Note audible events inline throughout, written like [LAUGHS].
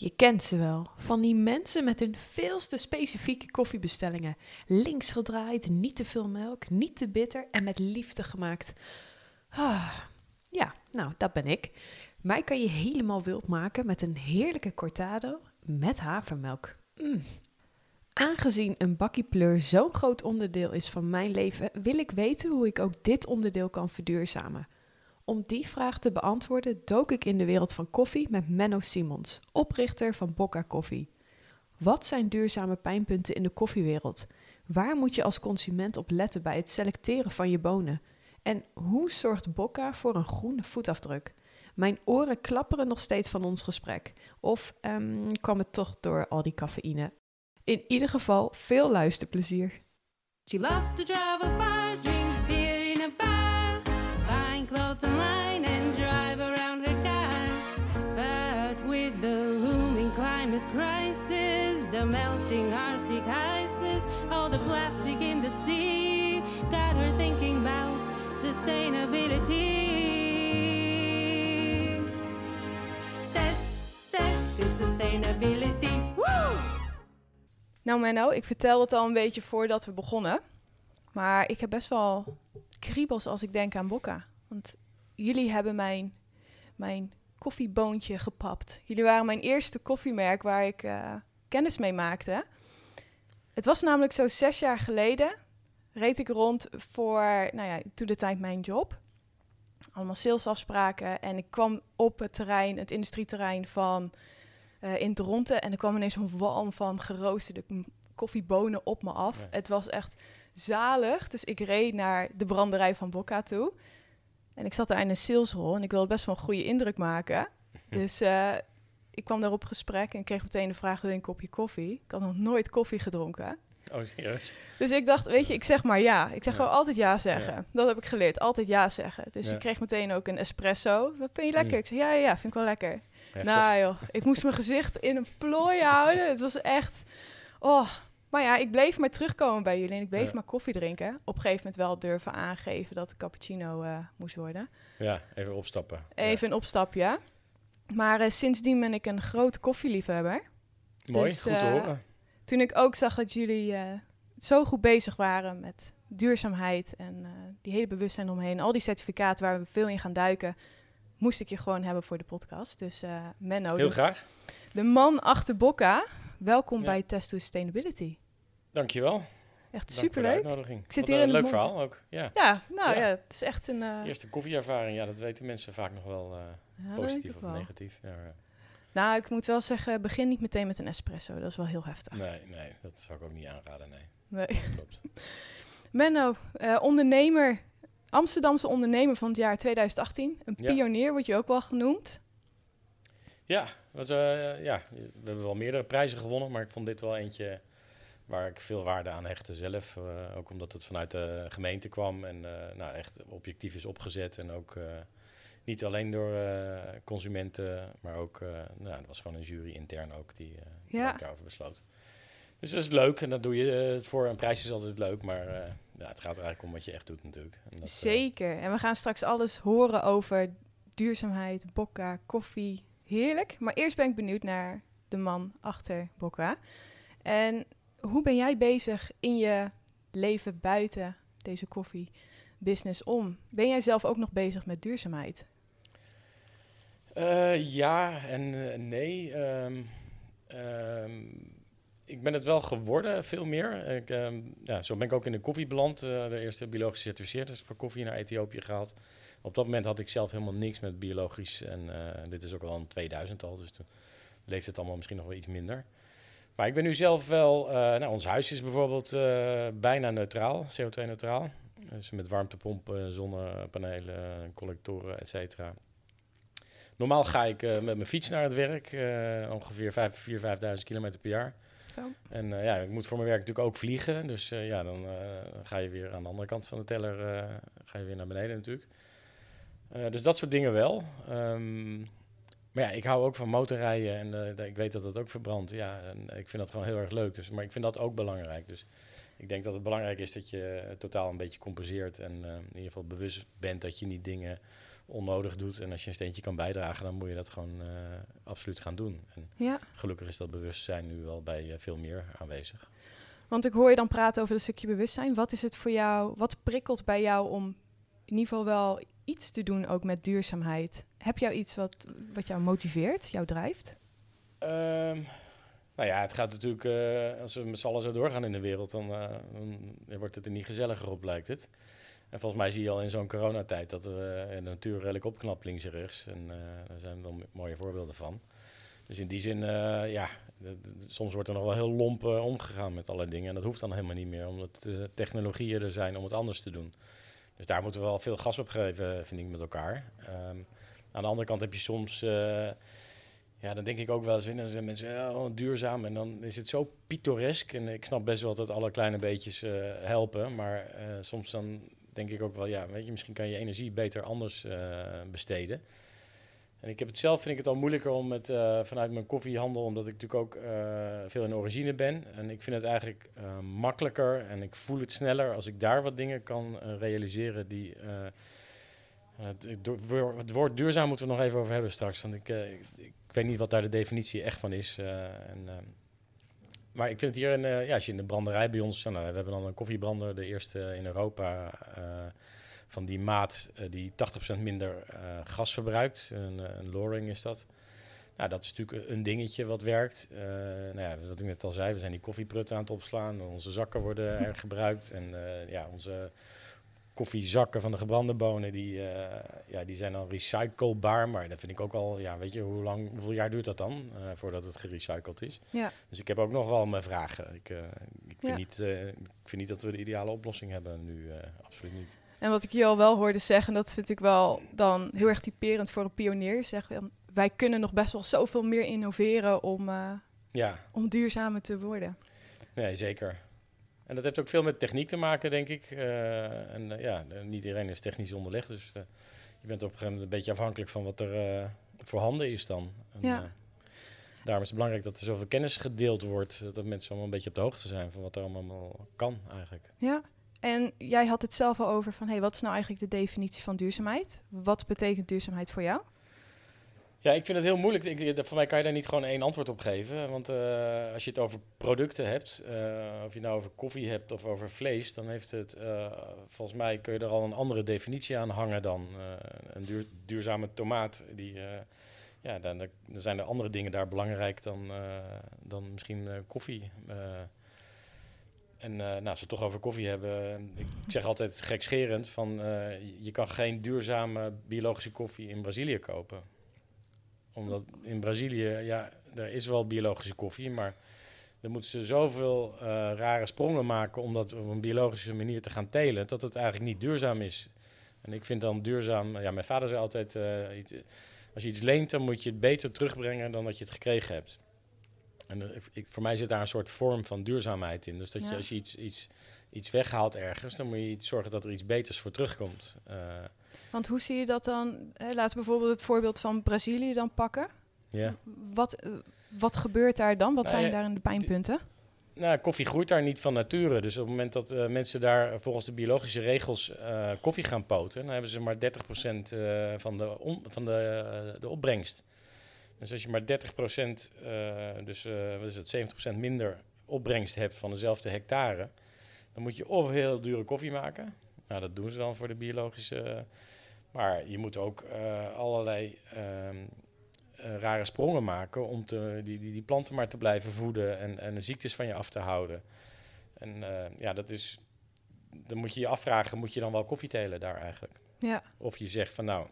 Je kent ze wel, van die mensen met hun veelste specifieke koffiebestellingen. Links gedraaid, niet te veel melk, niet te bitter en met liefde gemaakt. Ah, ja, nou, dat ben ik. Mij kan je helemaal wild maken met een heerlijke cortado met havermelk. Mm. Aangezien een bakkie pleur zo'n groot onderdeel is van mijn leven, wil ik weten hoe ik ook dit onderdeel kan verduurzamen. Om die vraag te beantwoorden dook ik in de wereld van koffie met Menno Simons, oprichter van Bocca Koffie. Wat zijn duurzame pijnpunten in de koffiewereld? Waar moet je als consument op letten bij het selecteren van je bonen? En hoe zorgt Bocca voor een groene voetafdruk? Mijn oren klapperen nog steeds van ons gesprek. Of um, kwam het toch door al die cafeïne? In ieder geval veel luisterplezier. She loves clothes online and drive around car. But with the looming climate crisis, the melting Arctic ices, all the plastic in the sea, got her thinking about sustainability. Test, test the sustainability. Nou Menno, ik vertel het al een beetje voordat we begonnen. Maar ik heb best wel kriebels als ik denk aan Bocca. Want jullie hebben mijn, mijn koffieboontje gepapt. Jullie waren mijn eerste koffiemerk waar ik eh, kennis mee maakte. Het was namelijk zo zes jaar geleden. Reed ik rond voor, nou ja, toen de tijd mijn job. Allemaal salesafspraken. En ik kwam op het terrein, het industrieterrein van eh, in Dronten. En er kwam ineens zo'n walm van geroosterde koffiebonen op me af. Ja. Het was echt zalig. Dus ik reed naar de branderij van Bocca toe. En ik zat daar in een salesrol en ik wilde best wel een goede indruk maken. [LAUGHS] Dus eh, ik kwam daar op gesprek en kreeg meteen de vraag, wil je een kopje koffie? Ik had nog nooit koffie gedronken. Oh, serieus? Dus ik dacht, weet je, ik zeg maar ja. Ik zeg Ja. gewoon altijd ja zeggen. Ja. Dat heb ik geleerd, altijd ja zeggen. Dus Ja. ik kreeg meteen ook een espresso. Wat vind je lekker? Mm. Ik zei, ja, ja, ja, vind ik wel lekker. Heftig. Nou joh, ik moest mijn gezicht in een plooi houden. Het was echt... Oh, maar ja, ik bleef maar terugkomen bij jullie en ik bleef Ja. maar koffie drinken. Op een gegeven moment wel durven aangeven dat de cappuccino eh, moest worden. Ja, even opstappen. Even een opstapje. Maar eh, sindsdien ben ik een groot koffieliefhebber. Mooi, dus, goed te eh, horen. Toen ik ook zag dat jullie zo goed bezig waren met duurzaamheid en die hele bewustzijn omheen, al die certificaten waar we veel in gaan duiken, moest ik je gewoon hebben voor de podcast. Dus Menno, Heel graag. de man achter Bocca, welkom Ja. bij Test to Sustainability. Dankjewel. Echt superleuk. Ik zit Wat hier een in leuk verhaal ook. Ja. Ja, nou ja. Ja. het is echt een... eh, Eerste koffieervaring, ja, dat weten mensen vaak nog wel eh, positief of wel. negatief. Nou, ik moet wel zeggen, begin niet meteen met een espresso. Dat is wel heel heftig. Nee, nee, dat zou ik ook niet aanraden, nee. Nee. Klopt. [LAUGHS] Menno, eh, ondernemer, Amsterdamse ondernemer van het jaar 2018. Een pionier wordt je ook wel genoemd. Ja, was, eh, ja, we hebben wel meerdere prijzen gewonnen, maar ik vond dit wel eentje waar ik veel waarde aan hechtte zelf. eh, ook omdat het vanuit de gemeente kwam en eh, nou, echt objectief is opgezet. En ook niet alleen door consumenten, maar ook, nou, er was gewoon een jury intern ook die, daarover besloot. Dus dat is leuk en dat doe je het voor. Een prijs is altijd leuk, maar ja, het gaat er eigenlijk om wat je echt doet natuurlijk. En dat, Zeker. En we gaan straks alles horen over duurzaamheid, bokka, koffie. Heerlijk. Maar eerst ben ik benieuwd naar de man achter bokka. En hoe ben jij bezig in je leven buiten deze koffiebusiness om? Ben jij zelf ook nog bezig met duurzaamheid? Eh, ja en eh, nee. Ehm, ehm, ik ben het wel geworden, veel meer. Ik, ehm, ja, zo ben ik ook in de koffie beland. eh, de eerste biologisch gecertificeerd is voor koffie naar Ethiopië gehaald. Op dat moment had ik zelf helemaal niks met biologisch. En eh, dit is ook al een 2000 al, dus toen leeft het allemaal misschien nog wel iets minder. Maar ik ben nu zelf wel... eh, nou, ons huis is bijvoorbeeld eh, bijna neutraal, CO2-neutraal. Dus met warmtepompen, zonnepanelen, collectoren, et cetera. Normaal ga ik met mijn fiets naar het werk, ongeveer 4.000, 5.000 kilometer per jaar. En ja, ik moet voor mijn werk natuurlijk ook vliegen. Dus ja, dan ga je weer aan de andere kant van de teller ga je weer naar beneden natuurlijk. Eh, dus dat soort dingen wel. Ehm, maar ja, ik hou ook van motorrijden en eh, ik weet dat dat ook verbrandt. Ja, en ik vind dat gewoon heel erg leuk. Dus, maar ik vind dat ook belangrijk. Dus ik denk dat het belangrijk is dat je eh, totaal een beetje compenseert. En in ieder geval bewust bent dat je niet dingen onnodig doet. En als je een steentje kan bijdragen, dan moet je dat gewoon absoluut gaan doen. En Ja, gelukkig is dat bewustzijn nu wel bij veel meer aanwezig. want ik hoor je dan praten over een stukje bewustzijn. Wat is het voor jou, wat prikkelt bij jou om in ieder geval wel iets te doen ook met duurzaamheid? Heb jou iets wat, wat jou motiveert, jou drijft? Ehm, nou ja, het gaat natuurlijk, eh, als we met z'n allen zo doorgaan in de wereld, dan, eh, wordt het er niet gezelliger op, lijkt het. En volgens mij zie je al in zo'n coronatijd dat eh, de natuur redelijk opknapt links en rechts. En daar zijn wel mooie voorbeelden van. Dus in die zin, ja, soms wordt er nog wel heel lomp omgegaan met allerlei dingen. En dat hoeft dan helemaal niet meer, omdat de technologieën er zijn om het anders te doen. Dus daar moeten we wel veel gas op geven, vind ik, met elkaar. Ehm, aan de andere kant heb je soms... eh, ja, dan denk ik ook wel eens in. Dan zijn mensen oh, duurzaam. En dan is het zo pittoresk. En ik snap best wel dat alle kleine beetjes eh, helpen. Maar eh, soms dan denk ik ook wel, ja, weet je, misschien kan je energie beter anders besteden. En ik heb het zelf, vind ik het al moeilijker om het eh, vanuit mijn koffiehandel, omdat ik natuurlijk ook eh, veel in origine ben. En ik vind het eigenlijk eh, makkelijker en ik voel het sneller als ik daar wat dingen kan realiseren die. het, het woord duurzaam moeten we nog even over hebben straks. Want ik, ik, weet niet wat daar de definitie echt van is. en, maar ik vind het hier, een, ja, als je in de branderij bij ons... Nou, we hebben dan een koffiebrander, de eerste in Europa... van die maat eh, die 80% minder eh, gas verbruikt. Een, eh, een Loring is dat. Nou, dat is natuurlijk een dingetje wat werkt. Nou ja, wat ik net al zei, we zijn die koffieprutten aan het opslaan. Onze zakken worden [LAUGHS] er gebruikt. En ja, onze koffiezakken van de gebrande bonen, die, ja, die zijn dan recyclebaar. Maar dat vind ik ook al, ja, weet je, hoe lang, hoeveel jaar duurt dat dan voordat het gerecycled is? Ja. Dus ik heb ook nog wel mijn vragen. Ik, ik, vind Ja. niet, ik vind niet dat we de ideale oplossing hebben nu, absoluut niet. En wat ik je al wel hoorde zeggen, dat vind ik wel dan heel erg typerend voor een pionier. Zeggen, wij kunnen nog best wel zoveel meer innoveren om, eh, Ja, om duurzamer te worden. nee, zeker. En dat heeft ook veel met techniek te maken, denk ik. Eh, en eh, ja, niet iedereen is technisch onderlegd, dus je bent op een gegeven moment een beetje afhankelijk van wat er voorhanden is dan. En, Ja. daarom is het belangrijk dat er zoveel kennis gedeeld wordt, dat mensen allemaal een beetje op de hoogte zijn van wat er allemaal kan eigenlijk. Ja. En jij had het zelf al over van, hey, wat is nou eigenlijk de definitie van duurzaamheid? Wat betekent duurzaamheid voor jou? Ja, ik vind het heel moeilijk. Ik, voor mij kan je daar niet gewoon één antwoord op geven. Want eh, als je het over producten hebt, eh, of je nou over koffie hebt of over vlees, dan heeft het, eh, volgens mij kun je er al een andere definitie aan hangen dan een duur- duurzame tomaat. Die, ja, dan, dan zijn er andere dingen daar belangrijk dan, dan misschien koffie. Eh. en eh, nou, als we het toch over koffie hebben, ik, ik zeg altijd gekscherend van eh, je kan geen duurzame biologische koffie in Brazilië kopen omdat in Brazilië, ja, er is wel biologische koffie, maar dan moeten ze zoveel eh, rare sprongen maken om dat op een biologische manier te gaan telen, dat het eigenlijk niet duurzaam is. En ik vind dan duurzaam, ja, mijn vader zei altijd, eh, als je iets leent, dan moet je het beter terugbrengen dan dat je het gekregen hebt. En eh, ik, voor mij zit daar een soort vorm van duurzaamheid in. Dus dat je als je iets, iets, iets weghaalt ergens, dan moet je zorgen dat er iets beters voor terugkomt. Eh, Want hoe zie je dat dan? Hè, laten we bijvoorbeeld het voorbeeld van Brazilië dan pakken. ja. Wat, eh, wat gebeurt daar dan? Wat Nou zijn ja, daar de pijnpunten? Nou, koffie groeit daar niet van nature. Dus op het moment dat mensen daar volgens de biologische regels koffie gaan poten, dan hebben ze maar 30% eh, van, de, van de, de opbrengst. Dus als je maar 30%, eh, dus eh, wat is het, 70% minder opbrengst hebt van dezelfde hectare, dan moet je of heel dure koffie maken. Nou, dat doen ze dan voor de biologische. maar je moet ook eh, allerlei ehm, eh, rare sprongen maken om te, die, die, die planten maar te blijven voeden en, en de ziektes van je af te houden. En ja, dat is. Dan moet je je afvragen, moet je dan wel koffie telen daar eigenlijk? Ja, Of je zegt van nou,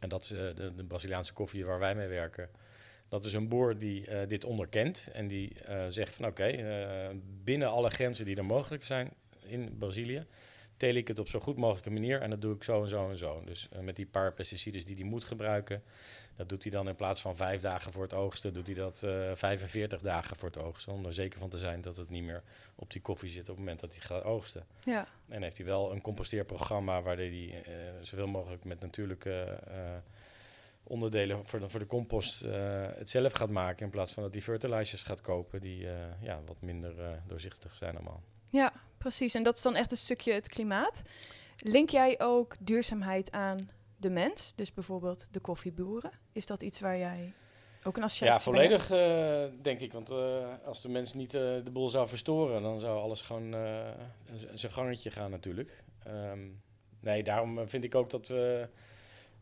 en dat is eh, de, Braziliaanse koffie waar wij mee werken. Dat is een boer die eh, dit onderkent en die eh, zegt van oké, binnen alle grenzen die er mogelijk zijn in Brazilië, teel ik het op zo goed mogelijke manier en dat doe ik zo en zo en zo. Dus eh, met die paar pesticiden die hij moet gebruiken, dat doet hij dan in plaats van vijf dagen voor het oogsten, doet hij dat eh 45 dagen voor het oogsten. Om er zeker van te zijn dat het niet meer op die koffie zit op het moment dat hij gaat oogsten. ja, En heeft hij wel een composteerprogramma waar hij eh, zoveel mogelijk met natuurlijke onderdelen voor de, voor de compost het zelf gaat maken. In plaats van dat hij fertilizers gaat kopen die ja, wat minder doorzichtig zijn allemaal. Ja, precies. En dat is dan echt een stukje het klimaat. Link jij ook duurzaamheid aan de mens, dus bijvoorbeeld de koffieboeren? Is dat iets waar jij ook een Ja, associatie hebt? volledig eh, denk ik. Want eh, als de mens niet eh, de boel zou verstoren, dan zou alles gewoon zijn gangetje gaan natuurlijk. Ehm, nee, daarom vind ik ook dat we...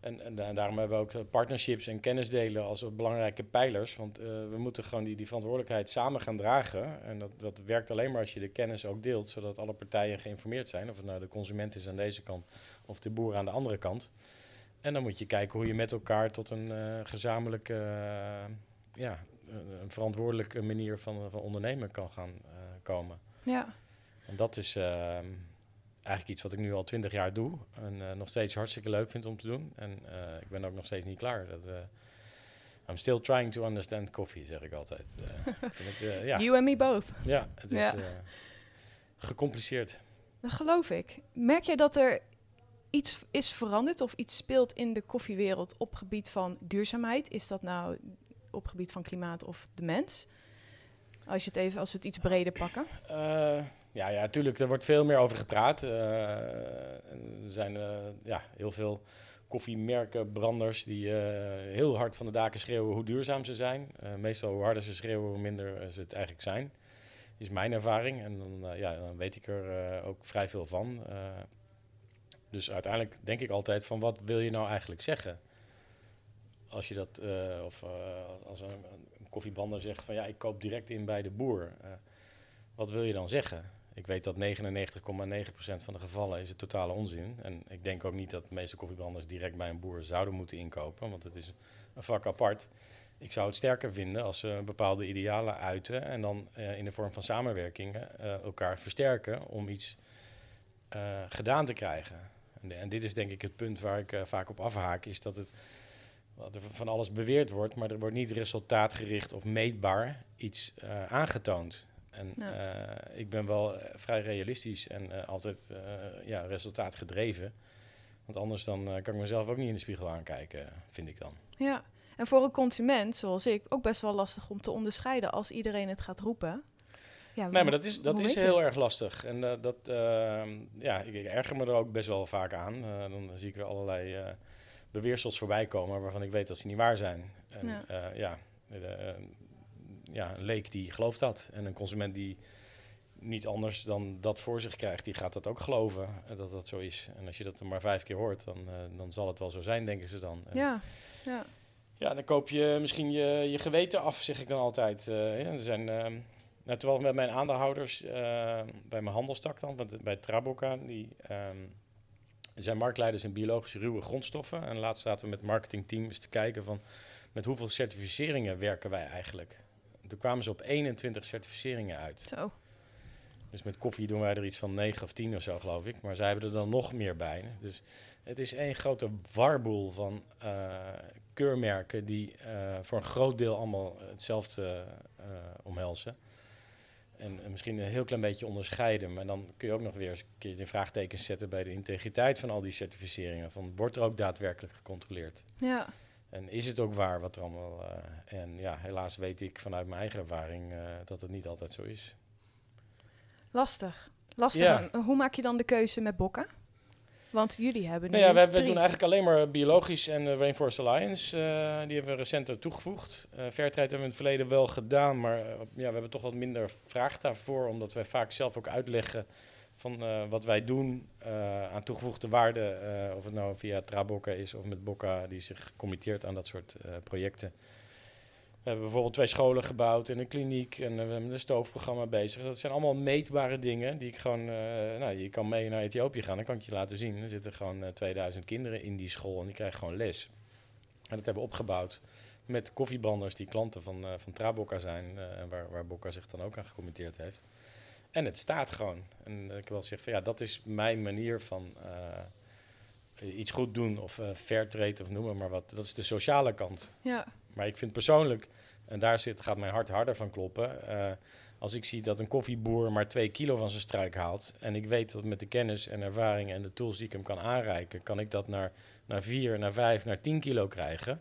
En, en, da- daarom hebben we ook eh, partnerships en kennisdelen als belangrijke pijlers. Want eh, we moeten gewoon die, die verantwoordelijkheid samen gaan dragen. En dat, dat werkt alleen maar als je de kennis ook deelt, zodat alle partijen geïnformeerd zijn. Of het nou de consument is aan deze kant of de boer aan de andere kant. En dan moet je kijken hoe je met elkaar tot een eh, gezamenlijke, ja, een verantwoordelijke manier van, van ondernemen kan gaan komen. Ja, En dat is ehm, eigenlijk iets wat ik nu al twintig jaar doe. En eh, nog steeds hartstikke leuk vind om te doen. En eh, ik ben ook nog steeds niet klaar. Dat, eh, I'm still trying to understand coffee, zeg ik altijd. [LAUGHS] Het, ja, you and me both. ja, het is Ja. gecompliceerd. Dat geloof ik. Merk jij dat er iets is veranderd of iets speelt in de koffiewereld op gebied van duurzaamheid? Is dat nou op gebied van klimaat of de mens? Als je het even als we het iets breder pakken. Ja, ja, natuurlijk. Er wordt veel meer over gepraat. Eh, er zijn eh, ja, heel veel koffiemerken, branders die eh, heel hard van de daken schreeuwen hoe duurzaam ze zijn. Meestal hoe harder ze schreeuwen, hoe minder ze het eigenlijk zijn. Is mijn ervaring. En dan, ja, dan weet ik er ook vrij veel van. Dus uiteindelijk denk ik altijd van wat wil je nou eigenlijk zeggen? Als je dat, of als een, een koffiebrander zegt van ja, ik koop direct in bij de boer. Wat wil je dan zeggen? Ik weet dat 99,9% van de gevallen is het totale onzin. En ik denk ook niet dat de meeste koffiebranders direct bij een boer zouden moeten inkopen, want het is een vak apart. Ik zou het sterker vinden als ze bepaalde idealen uiten en dan eh, in de vorm van samenwerkingen eh, elkaar versterken om iets eh, gedaan te krijgen. En, en dit is denk ik het punt waar ik vaak op afhaak, is dat het er van alles beweerd wordt, maar er wordt niet resultaatgericht of meetbaar iets aangetoond. En Ja. eh, ik ben wel eh, vrij realistisch en eh, altijd ja, resultaatgedreven. Want anders dan kan ik mezelf ook niet in de spiegel aankijken, vind ik dan. Ja. En voor een consument, zoals ik, ook best wel lastig om te onderscheiden als iedereen het gaat roepen. Ja, Nee, maar dat is, dat is heel het? erg lastig. En dat, ehm, ja, ik, ik erger me er ook best wel vaak aan. Dan zie ik weer allerlei beweersels voorbij komen waarvan ik weet dat ze niet waar zijn. En Ja. ja, ja, een leek die gelooft dat. En een consument die niet anders dan dat voor zich krijgt, die gaat dat ook geloven eh, dat dat zo is. En als je dat er maar vijf keer hoort, dan, eh, dan zal het wel zo zijn, denken ze dan. En Ja, ja. ja, dan koop je misschien je, je geweten af, zeg ik dan altijd. Eh, ja, er zijn, ehm, nou, terwijl met mijn aandeelhouders, bij mijn handelstak dan, bij, bij Traboka, die ehm, zijn marktleiders in biologische ruwe grondstoffen. En laatst zaten we met het marketingteam eens te kijken van met hoeveel certificeringen werken wij eigenlijk. Toen kwamen ze op 21 certificeringen uit. Zo. Dus met koffie doen wij er iets van 9 of 10 of zo, geloof ik. Maar zij hebben er dan nog meer bij. Dus het is één grote warboel van eh, keurmerken die eh, voor een groot deel allemaal hetzelfde eh, omhelzen. En, en misschien een heel klein beetje onderscheiden. Maar dan kun je ook nog weer eens een keer de vraagtekens zetten bij de integriteit van al die certificeringen. Van, wordt er ook daadwerkelijk gecontroleerd? Ja. En is het ook waar wat er allemaal... eh, en ja, helaas weet ik vanuit mijn eigen ervaring eh, dat het niet altijd zo is. Lastig. Lastig. Ja. Hoe maak je dan de keuze met bokken? Want jullie hebben nu Nou ja, we, doen eigenlijk alleen maar biologisch en de Rainforest Alliance. eh, die hebben we recent toegevoegd. Eh Fairtrade hebben we in het verleden wel gedaan, maar eh, ja, we hebben toch wat minder vraag daarvoor. Omdat wij vaak zelf ook uitleggen van eh, wat wij doen eh, aan toegevoegde waarde. eh, of het nou via Trabocca is of met Bocca die zich committeert aan dat soort projecten. We hebben bijvoorbeeld twee scholen gebouwd en een kliniek en we hebben een stoofprogramma bezig. Dat zijn allemaal meetbare dingen die ik gewoon... nou, je kan mee naar Ethiopië gaan, dan kan ik je laten zien. Er zitten gewoon eh, 2000 kinderen in die school en die krijgen gewoon les. En dat hebben we opgebouwd met koffiebranders die klanten van, van Trabocca zijn. en waar, waar Bocca zich dan ook aan gecommitteerd heeft. En het staat gewoon. En ik wil zeggen van ja, dat is mijn manier van eh, iets goed doen of eh fair trade of noem maar, maar wat. Dat is de sociale kant. Ja. Maar ik vind persoonlijk, en daar zit, gaat mijn hart harder van kloppen. eh, als ik zie dat een koffieboer maar twee kilo van zijn struik haalt. En ik weet dat met de kennis en ervaring en de tools die ik hem kan aanreiken, kan ik dat naar, naar vier, naar vijf, naar tien kilo krijgen.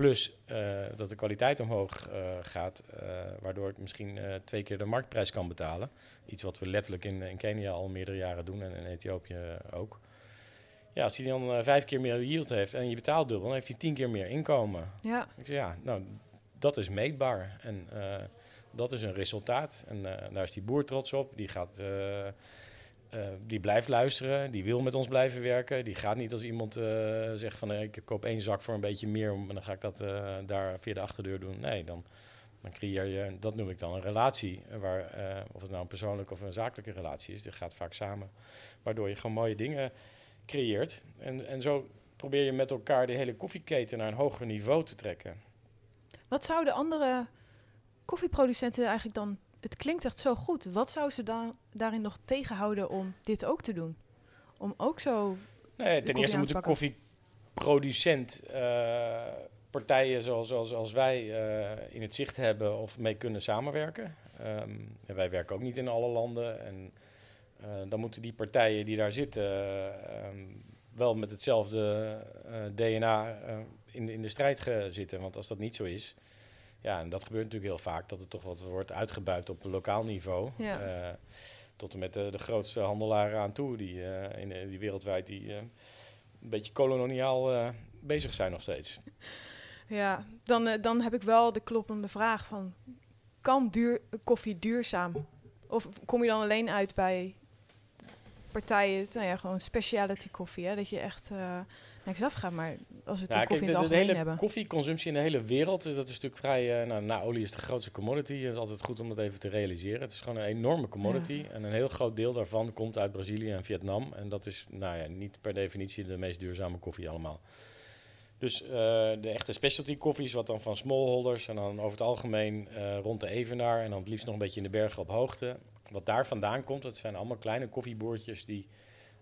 Plus eh, dat de kwaliteit omhoog eh, gaat, eh, waardoor ik misschien twee keer de marktprijs kan betalen. Iets wat we letterlijk in, in Kenia al meerdere jaren doen en in Ethiopië ook. Ja, als hij dan vijf keer meer yield heeft en je betaalt dubbel, dan heeft hij tien keer meer inkomen. Ja, Ik zeg ja, nou, dat is meetbaar. En dat is een resultaat. En daar is die boer trots op. Die gaat. Eh, die blijft luisteren, die wil met ons blijven werken. Die gaat niet als iemand eh, zegt van ik koop één zak voor een beetje meer en dan ga ik dat eh, daar via de achterdeur doen. Nee, dan, dan creëer je, dat noem ik dan een relatie. Waar, of het nou een persoonlijke of een zakelijke relatie is, dit gaat vaak samen. Waardoor je gewoon mooie dingen creëert. En, en zo probeer je met elkaar de hele koffieketen naar een hoger niveau te trekken. Wat zouden andere koffieproducenten eigenlijk dan... Het klinkt echt zo goed. Wat zou ze dan daarin nog tegenhouden om dit ook te doen? Om ook zo... Nee, ten eerste moet pakken. koffieproducent eh, partijen zoals, zoals, als wij eh, in het zicht hebben of mee kunnen samenwerken. Ehm, en wij werken ook niet in alle landen. En eh, dan moeten die partijen die daar zitten ehm, wel met hetzelfde DNA in, de- in de strijd zitten. Want als dat niet zo is, ja, en dat gebeurt natuurlijk heel vaak, dat het toch wat wordt uitgebuit op lokaal niveau. Ja. Eh, tot en met de, de grootste handelaren aan toe, die, eh, in, die wereldwijd die eh, een beetje koloniaal bezig zijn nog steeds. Ja, dan, dan heb ik wel de kloppende vraag van... Kan duur, koffie duurzaam? Of kom je dan alleen uit bij partijen, nou ja, gewoon speciality koffie, hè? Dat je echt niks afgaat. Maar als we het Ja, over koffie kijk, in de, het de hele hebben. koffieconsumptie in de hele wereld, eh, dat is natuurlijk vrij... eh, nou, na olie is de grootste commodity. Het is altijd goed om dat even te realiseren. Het is gewoon een enorme commodity. En een heel groot deel daarvan komt uit Brazilië en Vietnam. En dat is nou ja, niet per definitie de meest duurzame koffie allemaal. Dus eh, de echte specialty koffies, wat dan van smallholders... en dan over het algemeen rond de Evenaar... en dan het liefst nog een beetje in de bergen op hoogte. Wat daar vandaan komt, dat zijn allemaal kleine koffieboertjes... die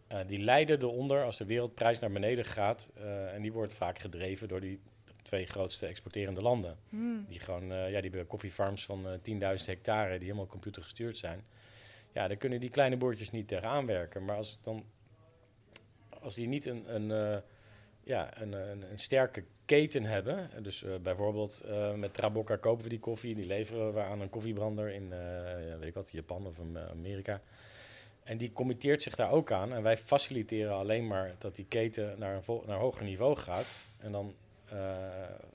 eh, die lijden eronder als de wereldprijs naar beneden gaat. eh, en die wordt vaak gedreven door die twee grootste exporterende landen. Hmm. Die gewoon, eh, ja, die hebben koffiefarms van eh 10.000 hectare die helemaal computergestuurd zijn. Ja, daar kunnen die kleine boertjes niet tegenaan werken. Maar als, dan, als die niet een, een, ja, een, een, een sterke keten hebben. Dus bijvoorbeeld met Trabocca kopen we die koffie. Die leveren we aan een koffiebrander in weet ik wat, Japan of Amerika. En die committeert zich daar ook aan. En wij faciliteren alleen maar dat die keten naar een, vol- naar een hoger niveau gaat. En dan eh,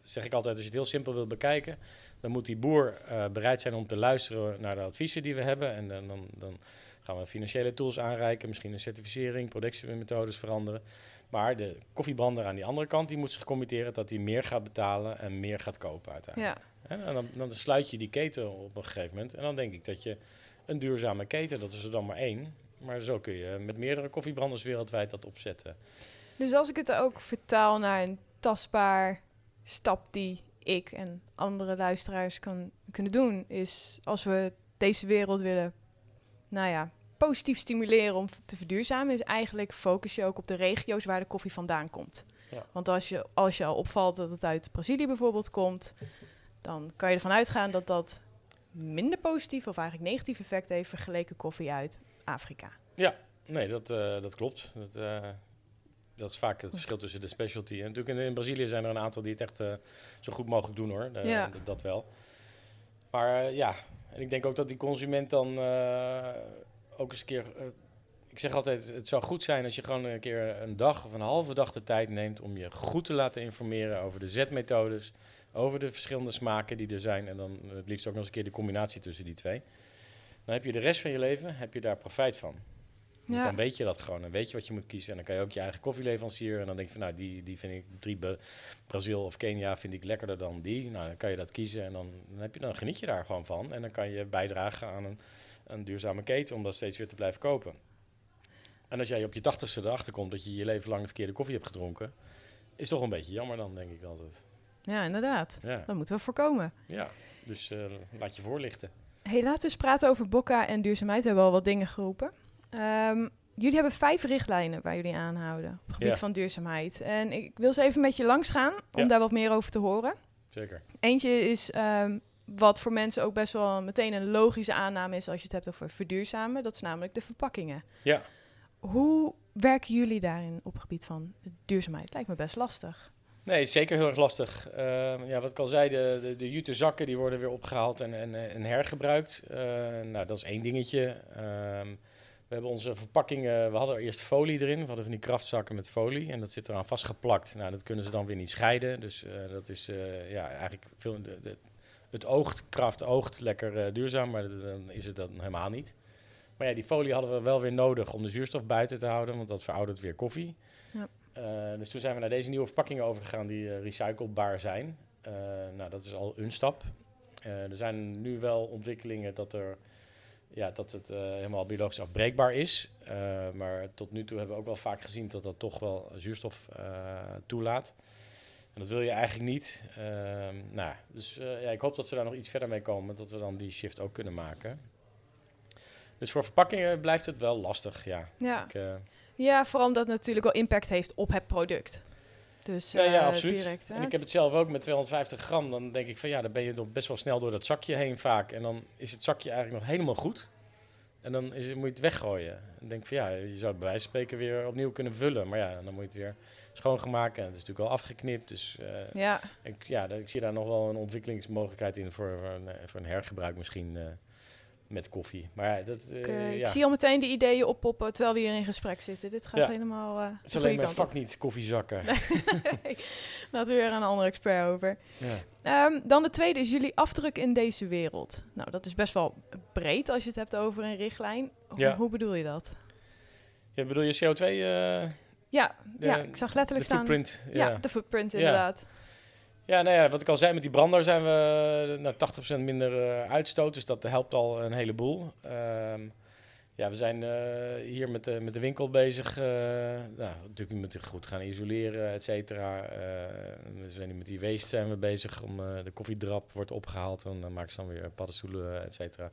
zeg ik altijd, als je het heel simpel wil bekijken, dan moet die boer eh, bereid zijn om te luisteren naar de adviezen die we hebben. En dan, dan, dan gaan we financiële tools aanreiken, misschien een certificering, productiemethodes veranderen. Maar de koffiebrander aan die andere kant, die moet zich committeren dat hij meer gaat betalen en meer gaat kopen uiteindelijk. Ja, En dan, dan sluit je die keten op een gegeven moment. En dan denk ik dat je een duurzame keten, dat is er dan maar één. Maar zo kun je met meerdere koffiebranders wereldwijd dat opzetten. dus als ik het ook vertaal naar een tastbaar stap die ik en andere luisteraars kan, kunnen doen, is als we deze wereld willen, nou ja, positief stimuleren om te verduurzamen, is eigenlijk focus je ook op de regio's waar de koffie vandaan komt. Ja. Want als je, als je al opvalt dat het uit Brazilië bijvoorbeeld komt, dan kan je ervan uitgaan dat dat minder positief of eigenlijk negatief effect heeft vergeleken koffie uit Afrika. Nee, dat, eh, dat klopt. Dat, eh, dat is vaak het verschil tussen de specialty. En natuurlijk in, in Brazilië zijn er een aantal die het echt eh, zo goed mogelijk doen hoor. Ja. Dat wel. Maar ja, en ik denk ook dat die consument dan ook eens een keer. ik zeg altijd, het zou goed zijn als je gewoon een keer een dag of een halve dag de tijd neemt om je goed te laten informeren over de zetmethodes, over de verschillende smaken die er zijn. En dan het liefst ook nog eens een keer de combinatie tussen die twee. Dan heb je de rest van je leven heb je daar profijt van. Ja. dan weet je dat gewoon. Dan weet je wat je moet kiezen. En dan kan je ook je eigen koffieleverancier. En dan denk je van, nou, die, die vind ik, drie Brazil of Kenia vind ik lekkerder dan die. Nou, dan kan je dat kiezen en dan, dan, heb je, dan geniet je daar gewoon van. En dan kan je bijdragen aan een, een duurzame keten om dat steeds weer te blijven kopen. En als jij op je tachtigste erachter komt dat je je leven lang de verkeerde koffie hebt gedronken, is toch een beetje jammer dan, denk ik altijd. Ja, inderdaad. Ja, Dat moeten we voorkomen. ja. dus eh, laat je voorlichten. Hey, laten we eens praten over bokka en duurzaamheid. We hebben al wat dingen geroepen. Ehm, jullie hebben vijf richtlijnen waar jullie aanhouden op het gebied Ja. van duurzaamheid. En ik wil ze even met je langs gaan om Ja. daar wat meer over te horen. Zeker. Eentje is ehm, wat voor mensen ook best wel meteen een logische aanname is als je het hebt over verduurzamen. Dat is namelijk de verpakkingen. Ja. Hoe werken jullie daarin op het gebied van duurzaamheid? Lijkt me best lastig. Nee, zeker heel erg lastig. Ehm, ja, wat ik al zei, de, de, de jute zakken die worden weer opgehaald en, en, en hergebruikt. Eh, nou, dat is één dingetje. Ehm, we hebben onze verpakkingen, we hadden eerst folie erin. We hadden van die kraftzakken met folie en dat zit eraan vastgeplakt. Nou, dat kunnen ze dan weer niet scheiden. Dus eh, dat is eh, ja, eigenlijk veel. De, het oogt, kraft oogt lekker eh, duurzaam, maar dan is het dat helemaal niet. Maar ja, die folie hadden we wel weer nodig om de zuurstof buiten te houden, want dat veroudert weer koffie. Eh, dus toen zijn we naar deze nieuwe verpakkingen overgegaan die eh, recyclebaar zijn. Eh, nou, dat is al een stap. Er zijn nu wel ontwikkelingen dat, er, ja, dat het helemaal biologisch afbreekbaar is. Maar tot nu toe hebben we ook wel vaak gezien dat dat toch wel zuurstof toelaat. En dat wil je eigenlijk niet. Ehm, nou, dus ja, ik hoop dat ze daar nog iets verder mee komen, dat we dan die shift ook kunnen maken. Dus voor verpakkingen blijft het wel lastig, ja. Ja. Ik, ja, vooral omdat het natuurlijk wel impact heeft op het product. Dus ja, ja, eh, absoluut. direct. en ik heb het zelf ook met 250 gram. Dan denk ik van ja, dan ben je toch best wel snel door dat zakje heen vaak. En dan is het zakje eigenlijk nog helemaal goed. En dan is, het- moet je het weggooien. Dan denk ik van ja, je zou het bij wijze van spreken weer opnieuw kunnen vullen. Maar ja, dan moet je het weer schoongemaakt. En het is natuurlijk al afgeknipt. Dus eh, Ja, ik, ja, ik zie daar nog wel een ontwikkelingsmogelijkheid in voor, voor, een, voor een hergebruik misschien eh, met koffie. Maar ja, dat, eh, ik, eh, ik ja. zie al meteen de ideeën oppoppen terwijl we hier in gesprek zitten. Dit gaat Ja. helemaal eh het is de alleen mijn kant vak op. niet, koffiezakken. [LAUGHS] Laten we weer aan een andere expert over. Ja. Ehm, dan de tweede is jullie afdruk in deze wereld. Nou, dat is best wel breed als je het hebt over een richtlijn. Hoe, Ja. hoe bedoel je dat? Ja, bedoel je CO2? eh, Ja, De- ja ik zag de letterlijk staan. footprint? Ja, de footprint Ja. inderdaad. Ja, nou ja, wat ik al zei, met die brander zijn we naar 80% minder eh, uitstoot. Dus dat helpt al een heleboel. Ehm, ja, we zijn eh, hier met de, met de winkel bezig. eh nou, natuurlijk moeten we goed gaan isoleren, et cetera. Eh, we zijn nu met die waste zijn we bezig. Om, eh, de koffiedrap wordt opgehaald. En dan maken ze dan weer paddenstoelen, et cetera.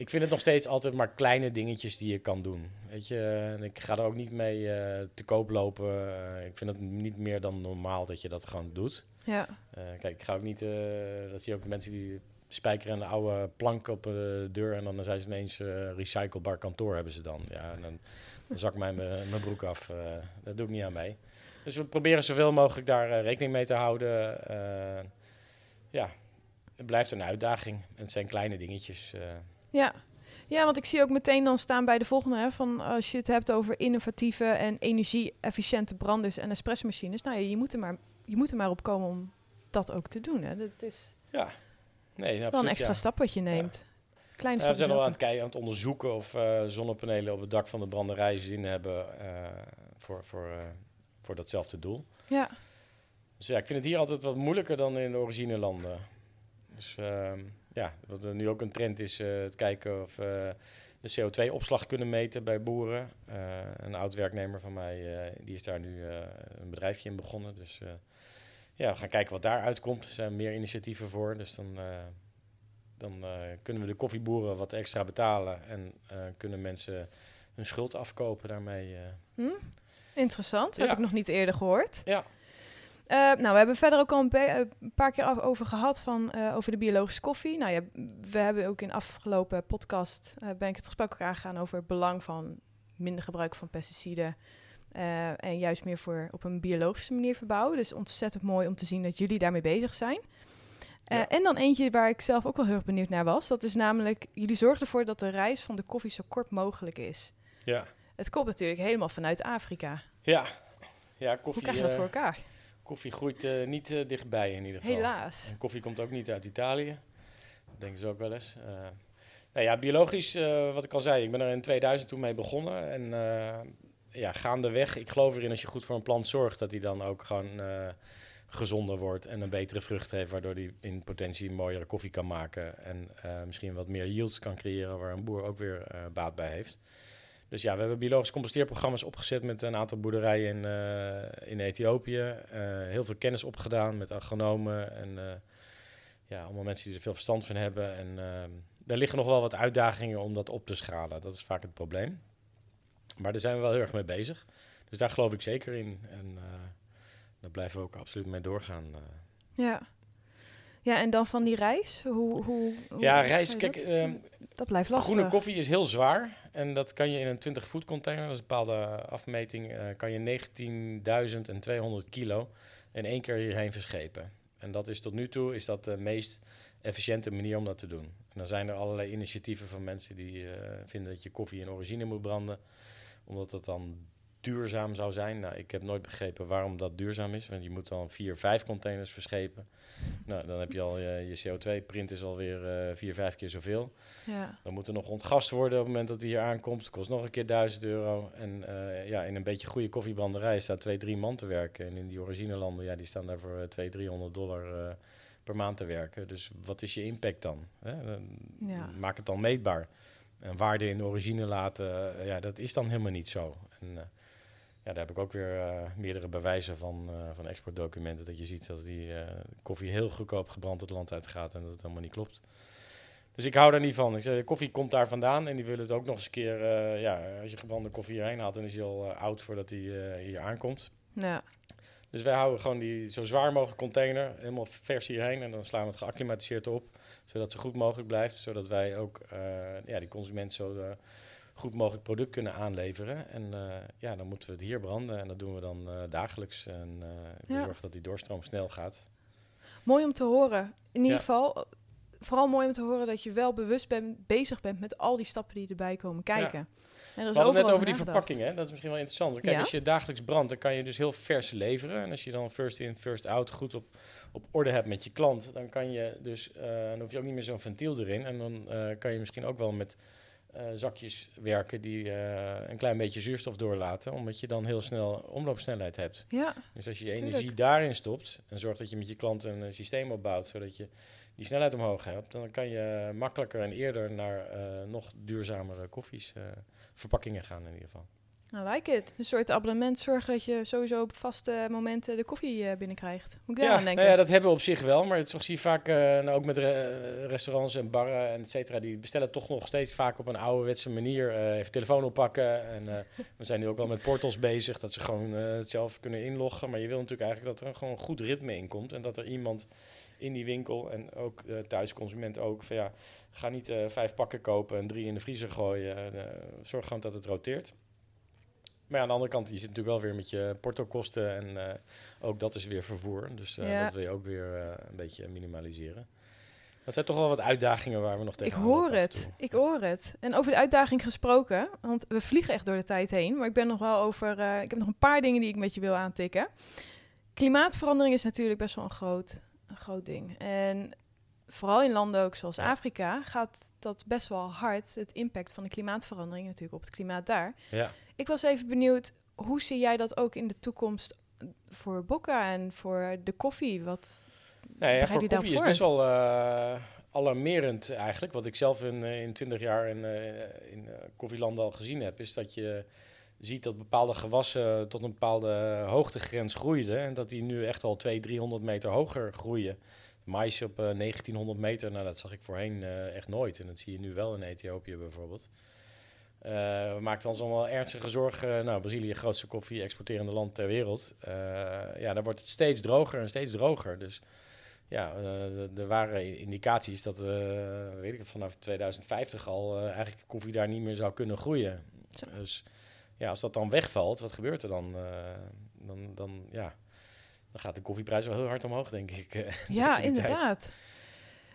Ik vind het nog steeds altijd maar kleine dingetjes die je kan doen. Weet je, ik ga er ook niet mee eh, te koop lopen. Eh, ik vind het niet meer dan normaal dat je dat gewoon doet. Ja. Eh, kijk, ik ga ook niet. dat zie je ook mensen die spijkeren een oude plank op de deur en dan zijn ze ineens recyclebaar kantoor hebben ze dan. Ja, en dan, dan zak mij mijn mijn broek af. dat doe ik niet aan mee. Dus we proberen zoveel mogelijk daar rekening mee te houden. Ja, het blijft een uitdaging. En het zijn kleine dingetjes. Ja. ja, want ik zie ook meteen dan staan bij de volgende... Hè, van als je het hebt over innovatieve en energie-efficiënte branders en espressomachines... Nou ja, je moet, er maar, je moet er maar op komen om dat ook te doen. Hè. Dat is ja, nee, wel een extra ja. stap wat je neemt. Kleine Ja, we zijn al aan het kijken, aan het onderzoeken of eh, zonnepanelen op het dak van de branderij zin hebben eh, voor, voor, eh, voor datzelfde doel. Ja, Dus ja, ik vind het hier altijd wat moeilijker dan in de originelanden. Dus ehm, ja, wat er nu ook een trend is, eh, het kijken of we de CO2-opslag kunnen meten bij boeren. Eh, een oud werknemer van mij, eh, die is daar nu eh, een bedrijfje in begonnen. Dus eh, ja, we gaan kijken wat daaruit komt. Er zijn meer initiatieven voor, dus dan, eh, dan eh, kunnen we de koffieboeren wat extra betalen en eh, kunnen mensen hun schuld afkopen daarmee. eh. hm? interessant. Heb Ja. ik nog niet eerder gehoord. Ja. Eh, nou, we hebben verder ook al een, eh, een paar keer af- over gehad van, eh, over de biologische koffie. Nou ja, we hebben ook in de afgelopen podcast ben ik het gesprek ook aangegaan over het belang van minder gebruik van pesticiden. en juist meer voor op een biologische manier verbouwen. Dus ontzettend mooi om te zien dat jullie daarmee bezig zijn. Ja. En dan eentje waar ik zelf ook wel heel erg benieuwd naar was. Dat is namelijk, jullie zorgen ervoor dat de reis van de koffie zo kort mogelijk is. Ja. Het komt natuurlijk helemaal vanuit Afrika. Ja. Ja, Hoe koffie, krijg je dat voor elkaar? Koffie groeit eh, niet eh, dichtbij in ieder geval. Helaas. En koffie komt ook niet uit Italië. Dat denken ze ook wel eens. Eh, nou ja, biologisch, wat ik al zei, ik ben er in 2000 toen mee begonnen. En ja, gaandeweg, ik geloof erin als je goed voor een plant zorgt, dat die dan ook gewoon gezonder wordt en een betere vrucht heeft, waardoor die in potentie een mooiere koffie kan maken. En misschien wat meer yields kan creëren, waar een boer ook weer baat bij heeft. Dus ja, we hebben biologisch composteerprogramma's opgezet met een aantal boerderijen in, eh, in Ethiopië. Eh, heel veel kennis opgedaan met agronomen en eh, ja, allemaal mensen die er veel verstand van hebben. En daar liggen nog wel wat uitdagingen om dat op te schalen. Dat is vaak het probleem. Maar daar zijn we wel heel erg mee bezig. Dus daar geloof ik zeker in. En daar blijven we ook absoluut mee doorgaan. Ja. Ja, en dan van die reis? Hoe, hoe, hoe ja, je Kijk, dat? ehm, dat blijft lastig. groene koffie is heel zwaar. En dat kan je in een 20 voet container, dat is een bepaalde afmeting, eh, kan je 19.200 kilo in één keer hierheen verschepen. En dat is tot nu toe is dat de meest efficiënte manier om dat te doen. En dan zijn er allerlei initiatieven van mensen die eh, vinden dat je koffie in origine moet branden, omdat dat dan duurzaam zou zijn. Nou, ik heb nooit begrepen waarom dat duurzaam is, want je moet dan vier, vijf containers verschepen. Nou, dan heb je al je, je CO2-print is alweer eh vier, vijf keer zoveel. Ja. Dan moet er nog ontgast worden op het moment dat hij hier aankomt. Het kost nog een keer 1000 euro. En eh, ja, in een beetje goede koffiebranderij staat twee, drie man te werken. En in die originelanden, ja, die staan daar voor eh, 200, 300 dollar eh, per maand te werken. Dus wat is je impact dan? Hè? Dan Ja. Maak het dan meetbaar. En waarde in de origine laten, eh, ja, dat is dan helemaal niet zo. En eh, ja, daar heb ik ook weer eh, meerdere bewijzen van, eh, van exportdocumenten. Dat je ziet dat die eh, koffie heel goedkoop gebrand het land uitgaat en dat het helemaal niet klopt. Dus ik hou daar niet van. Ik zeg, koffie komt daar vandaan en die willen het ook nog eens een keer... ja, als je gebrande koffie hierheen haalt, dan is hij al oud voordat hij hier aankomt. Ja. Dus wij houden gewoon die zo zwaar mogelijk container helemaal vers hierheen. En dan slaan we het geacclimatiseerd op, zodat het zo goed mogelijk blijft. Zodat wij ook ja, die consument zo goed mogelijk product kunnen aanleveren. En eh, ja, dan moeten we het hier branden. En dat doen we dan eh, dagelijks. En eh we Ja. zorgen dat die doorstroom snel gaat. Mooi om te horen. In ieder Ja. geval, vooral mooi om te horen dat je wel bewust bent, bezig bent met al die stappen die erbij komen kijken. En er is We hadden net over die nagedacht. verpakking, hè? dat is misschien wel interessant. Kijk, als je dagelijks brandt, dan kan je dus heel vers leveren. En als je dan first in, first out goed op, op orde hebt met je klant, dan kan je dus, dan hoef je ook niet meer zo'n ventiel erin. En dan kan je misschien ook wel met eh, zakjes werken die eh, een klein beetje zuurstof doorlaten, omdat je dan heel snel omloopsnelheid hebt. Ja, Dus als je je Tuurlijk. energie daarin stopt en zorgt dat je met je klant een eh, systeem opbouwt, zodat je die snelheid omhoog hebt, dan kan je makkelijker en eerder naar nog duurzamere koffies, verpakkingen gaan in ieder geval. I like it. Een soort abonnement zorgen dat je sowieso op vaste momenten de koffie eh, binnenkrijgt. Moet ik Ja, aan denken? nou ja, dat hebben we op zich wel. Maar het zie je vaak, eh, nou ook met re- restaurants en barren en et cetera, die bestellen toch nog steeds vaak op een ouderwetse manier. eh even telefoon oppakken. En [LAUGHS] we zijn nu ook wel met portals bezig, dat ze gewoon het zelf kunnen inloggen. Maar je wil natuurlijk eigenlijk dat er gewoon een goed ritme in komt. En dat er iemand in die winkel en ook eh thuisconsument ook, van ja, ga niet vijf pakken kopen en drie in de vriezer gooien. Zorg gewoon dat het roteert. Maar ja, aan de andere kant, je zit natuurlijk wel weer met je portokosten en eh, ook dat is weer vervoer. Dus eh, Ja. dat wil je ook weer eh, een beetje minimaliseren. Dat zijn toch wel wat uitdagingen waar we nog Ik tegen hoor het. Ik hoor het. En over de uitdaging gesproken, want we vliegen echt door de tijd heen. Maar ik ben nog wel over. ik heb nog een paar dingen die ik met je wil aantikken. Klimaatverandering is natuurlijk best wel een groot, een groot ding. En vooral in landen ook zoals Ja. Afrika gaat dat best wel hard. Het impact van de klimaatverandering natuurlijk op het klimaat daar. Ja. Ik was even benieuwd, hoe zie jij dat ook in de toekomst voor Bocca en voor de koffie? Wat, Nou ja, voor koffie is best wel eh, alarmerend eigenlijk. Wat ik zelf in, eh, in 20 jaar in, eh, in eh, koffielanden al gezien heb, is dat je ziet dat bepaalde gewassen tot een bepaalde hoogtegrens groeiden. En dat die nu echt al 200, 300 meter hoger groeien. Mais op eh, 1900 meter, nou dat zag ik voorheen eh, echt nooit. En dat zie je nu wel in Ethiopië bijvoorbeeld. Eh, we maken ons allemaal ernstige zorgen. Nou, Brazilië, grootste koffie-exporterende land ter wereld. Eh, ja, daar wordt het steeds droger en steeds droger. Dus ja, eh, er waren indicaties dat, eh, weet ik, vanaf 2050 al eh, eigenlijk koffie daar niet meer zou kunnen groeien. Zo. Dus ja, als dat dan wegvalt, wat gebeurt er dan? Eh, dan, dan, ja, dan gaat de koffieprijs wel heel hard omhoog, denk ik. eh, [LAUGHS] ja, inderdaad.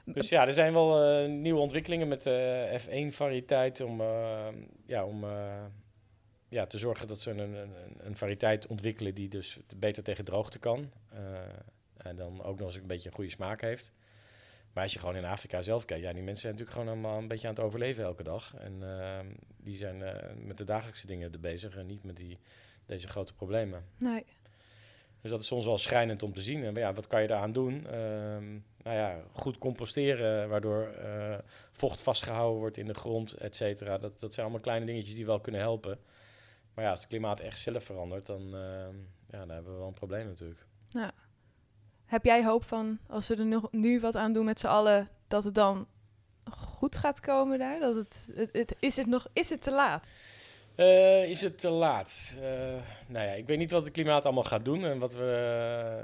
Dus ja, er zijn wel eh, nieuwe ontwikkelingen met de F1-variëteit om, eh, ja, om eh, ja, te zorgen dat ze een, een, een- variëteit ontwikkelen die dus beter tegen droogte kan. Eh, en dan ook nog eens een beetje een goede smaak heeft. Maar als je gewoon in Afrika zelf kijkt, ja, die mensen zijn natuurlijk gewoon allemaal een beetje aan het overleven elke dag. En eh, die zijn eh, met de dagelijkse dingen er bezig en niet met die, deze grote problemen. Nee. Dus dat is soms wel schrijnend om te zien. En ja, wat kan je daaraan doen? Ehm, nou ja, goed composteren, waardoor eh, vocht vastgehouden wordt in de grond, et cetera. Dat, dat zijn allemaal kleine dingetjes die wel kunnen helpen. Maar ja, als het klimaat echt zelf verandert, dan, ehm, ja, dan hebben we wel een probleem natuurlijk. Heb jij hoop van, als we er nog, nu wat aan doen met z'n allen, dat het dan goed gaat komen daar? Dat het, het, het- is, het nog, is het te laat? Eh, is het te laat? Eh, nou ja, ik weet niet wat het klimaat allemaal gaat doen en wat we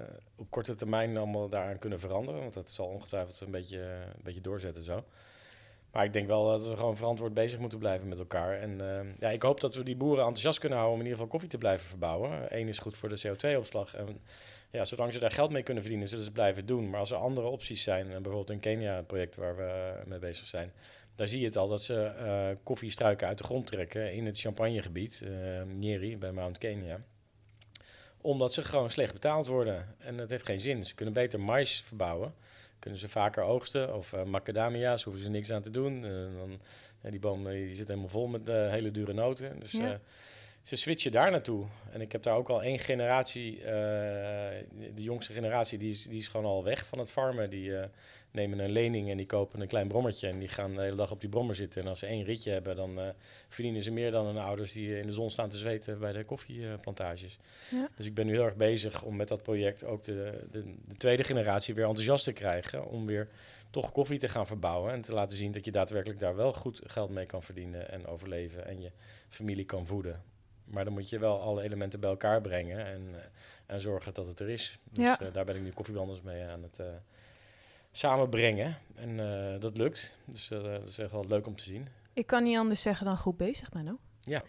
eh, op korte termijn allemaal daaraan kunnen veranderen. Want dat zal ongetwijfeld een beetje, een beetje doorzetten zo. Maar ik denk wel dat we gewoon verantwoord bezig moeten blijven met elkaar. En ja, ik hoop dat we die boeren enthousiast kunnen houden om in ieder geval koffie te blijven verbouwen. Eén is goed voor de CO2-opslag. En ja, zolang ze daar geld mee kunnen verdienen, zullen ze blijven doen. Maar als er andere opties zijn, bijvoorbeeld in Kenia, het project waar we mee bezig zijn, daar zie je het al dat ze eh koffiestruiken uit de grond trekken in het champagnegebied, eh Nyeri, bij Mount Kenya. Omdat ze gewoon slecht betaald worden. En dat heeft geen zin. Ze kunnen beter mais verbouwen. Kunnen ze vaker oogsten. Of eh, macadamia's, hoeven ze niks aan te doen. Dan, die boom die zit helemaal vol met hele dure noten. Dus Ja. ze switchen daar naartoe. En ik heb daar ook al één generatie, de jongste generatie, die is, die is gewoon al weg van het farmen. Die nemen een lening en die kopen een klein brommertje. En die gaan de hele dag op die brommer zitten. En als ze één ritje hebben, dan eh, verdienen ze meer dan hun ouders die in de zon staan te zweten bij de koffieplantages. Ja. Dus ik ben nu heel erg bezig om met dat project ook de, de, de tweede generatie weer enthousiast te krijgen. Om weer toch koffie te gaan verbouwen. En te laten zien dat je daadwerkelijk daar wel goed geld mee kan verdienen en overleven. En je familie kan voeden. Maar dan moet je wel alle elementen bij elkaar brengen en, eh, en zorgen dat het er is. Dus Ja. eh, daar ben ik nu koffiebranders mee aan het eh, samenbrengen. En eh, dat lukt. Dus eh, dat is echt wel leuk om te zien. Ik kan niet anders zeggen dan goed bezig, Menno. Ja.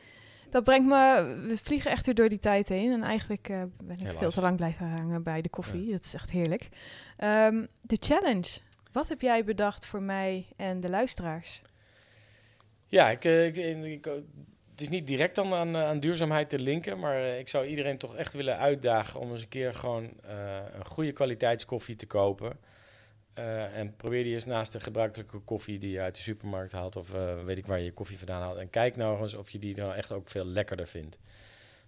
Dat brengt me... We vliegen echt weer door die tijd heen. En eigenlijk eh, ben ik veel te lang blijven hangen bij de koffie. Dat is echt heerlijk. Ehm, de challenge. Wat heb jij bedacht voor mij en de luisteraars? Ja, ik, ik, ik- het is niet direct dan aan, aan duurzaamheid te linken, maar ik zou iedereen toch echt willen uitdagen om eens een keer gewoon een goede kwaliteitskoffie te kopen. Eh, en probeer die eens naast de gebruikelijke koffie die je uit de supermarkt haalt, of eh, weet ik waar je je koffie vandaan haalt. En kijk nou eens of je die dan echt ook veel lekkerder vindt.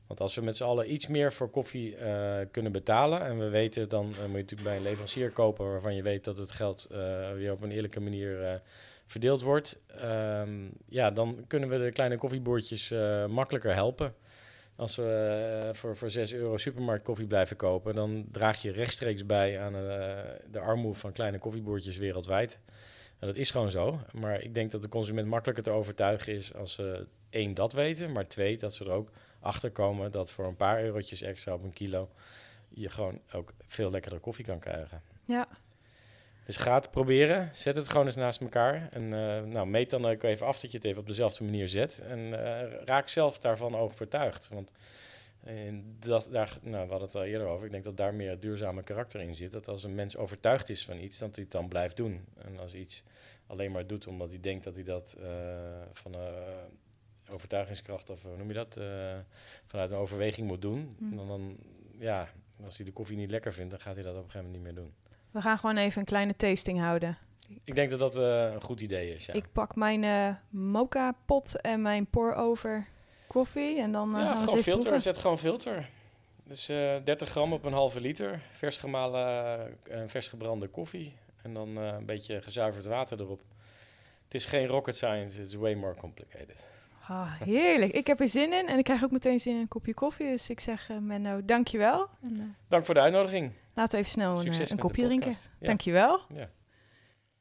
Want als we met z'n allen iets meer voor koffie eh, kunnen betalen, en we weten, dan moet je natuurlijk bij een leverancier kopen waarvan je weet dat het geld weer op een eerlijke manier verdeeld wordt, ehm, ja, dan kunnen we de kleine koffieboertjes makkelijker helpen. Als we eh, voor, voor 6 euro supermarkt koffie blijven kopen, dan draag je rechtstreeks bij aan eh, de armoede van kleine koffieboertjes wereldwijd. En dat is gewoon zo. Maar ik denk dat de consument makkelijker te overtuigen is als ze één dat weten, maar twee dat ze er ook achter komen dat voor een paar eurotjes extra op een kilo je gewoon ook veel lekkerder koffie kan krijgen. Ja. Dus ga het proberen. Zet het gewoon eens naast elkaar. En eh, nou, meet dan ook even af dat je het even op dezelfde manier zet. En eh, raak zelf daarvan overtuigd. Want dat, daar, nou, we hadden het al eerder over. Ik denk dat daar meer het duurzame karakter in zit. Dat als een mens overtuigd is van iets, dat hij het dan blijft doen. En als hij iets alleen maar doet omdat hij denkt dat hij dat eh, van overtuigingskracht of hoe noem je dat, vanuit een overweging moet doen. Hm. Dan, dan, ja, als hij de koffie niet lekker vindt, dan gaat hij dat op een gegeven moment niet meer doen. We gaan gewoon even een kleine tasting houden. Ik denk dat dat eh, een goed idee is. Ja. Ik pak mijn eh mocha pot en mijn pour-over koffie. En dan eh, ja, gaan we eens gewoon filter. proeven. Zet gewoon filter. Dus eh 30 gram op een halve liter. Vers gemalen, vers gebrande koffie. En dan een beetje gezuiverd water erop. Het is geen rocket science, it's way more complicated. Ah, heerlijk. Ik heb er zin in. En ik krijg ook meteen zin in een kopje koffie. Dus ik zeg, Menno, dankjewel. En, Dank voor de uitnodiging. Laten we even snel een, Succes eh, een kopje drinken. Ja. Dankjewel. Ja.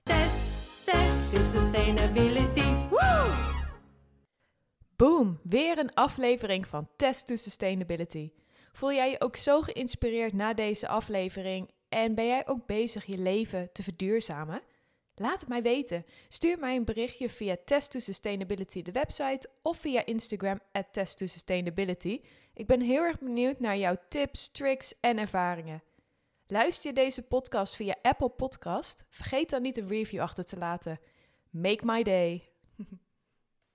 Test, test to sustainability. Woo! Boom, weer een aflevering van Test to Sustainability. Voel jij je ook zo geïnspireerd na deze aflevering en ben jij ook bezig je leven te verduurzamen? Laat het mij weten. Stuur mij een berichtje via Test to Sustainability, de website, of via Instagram at Test to Sustainability. Ik ben heel erg benieuwd naar jouw tips, tricks en ervaringen. Luister je deze podcast via Apple Podcast? Vergeet dan niet een review achter te laten. Make my day.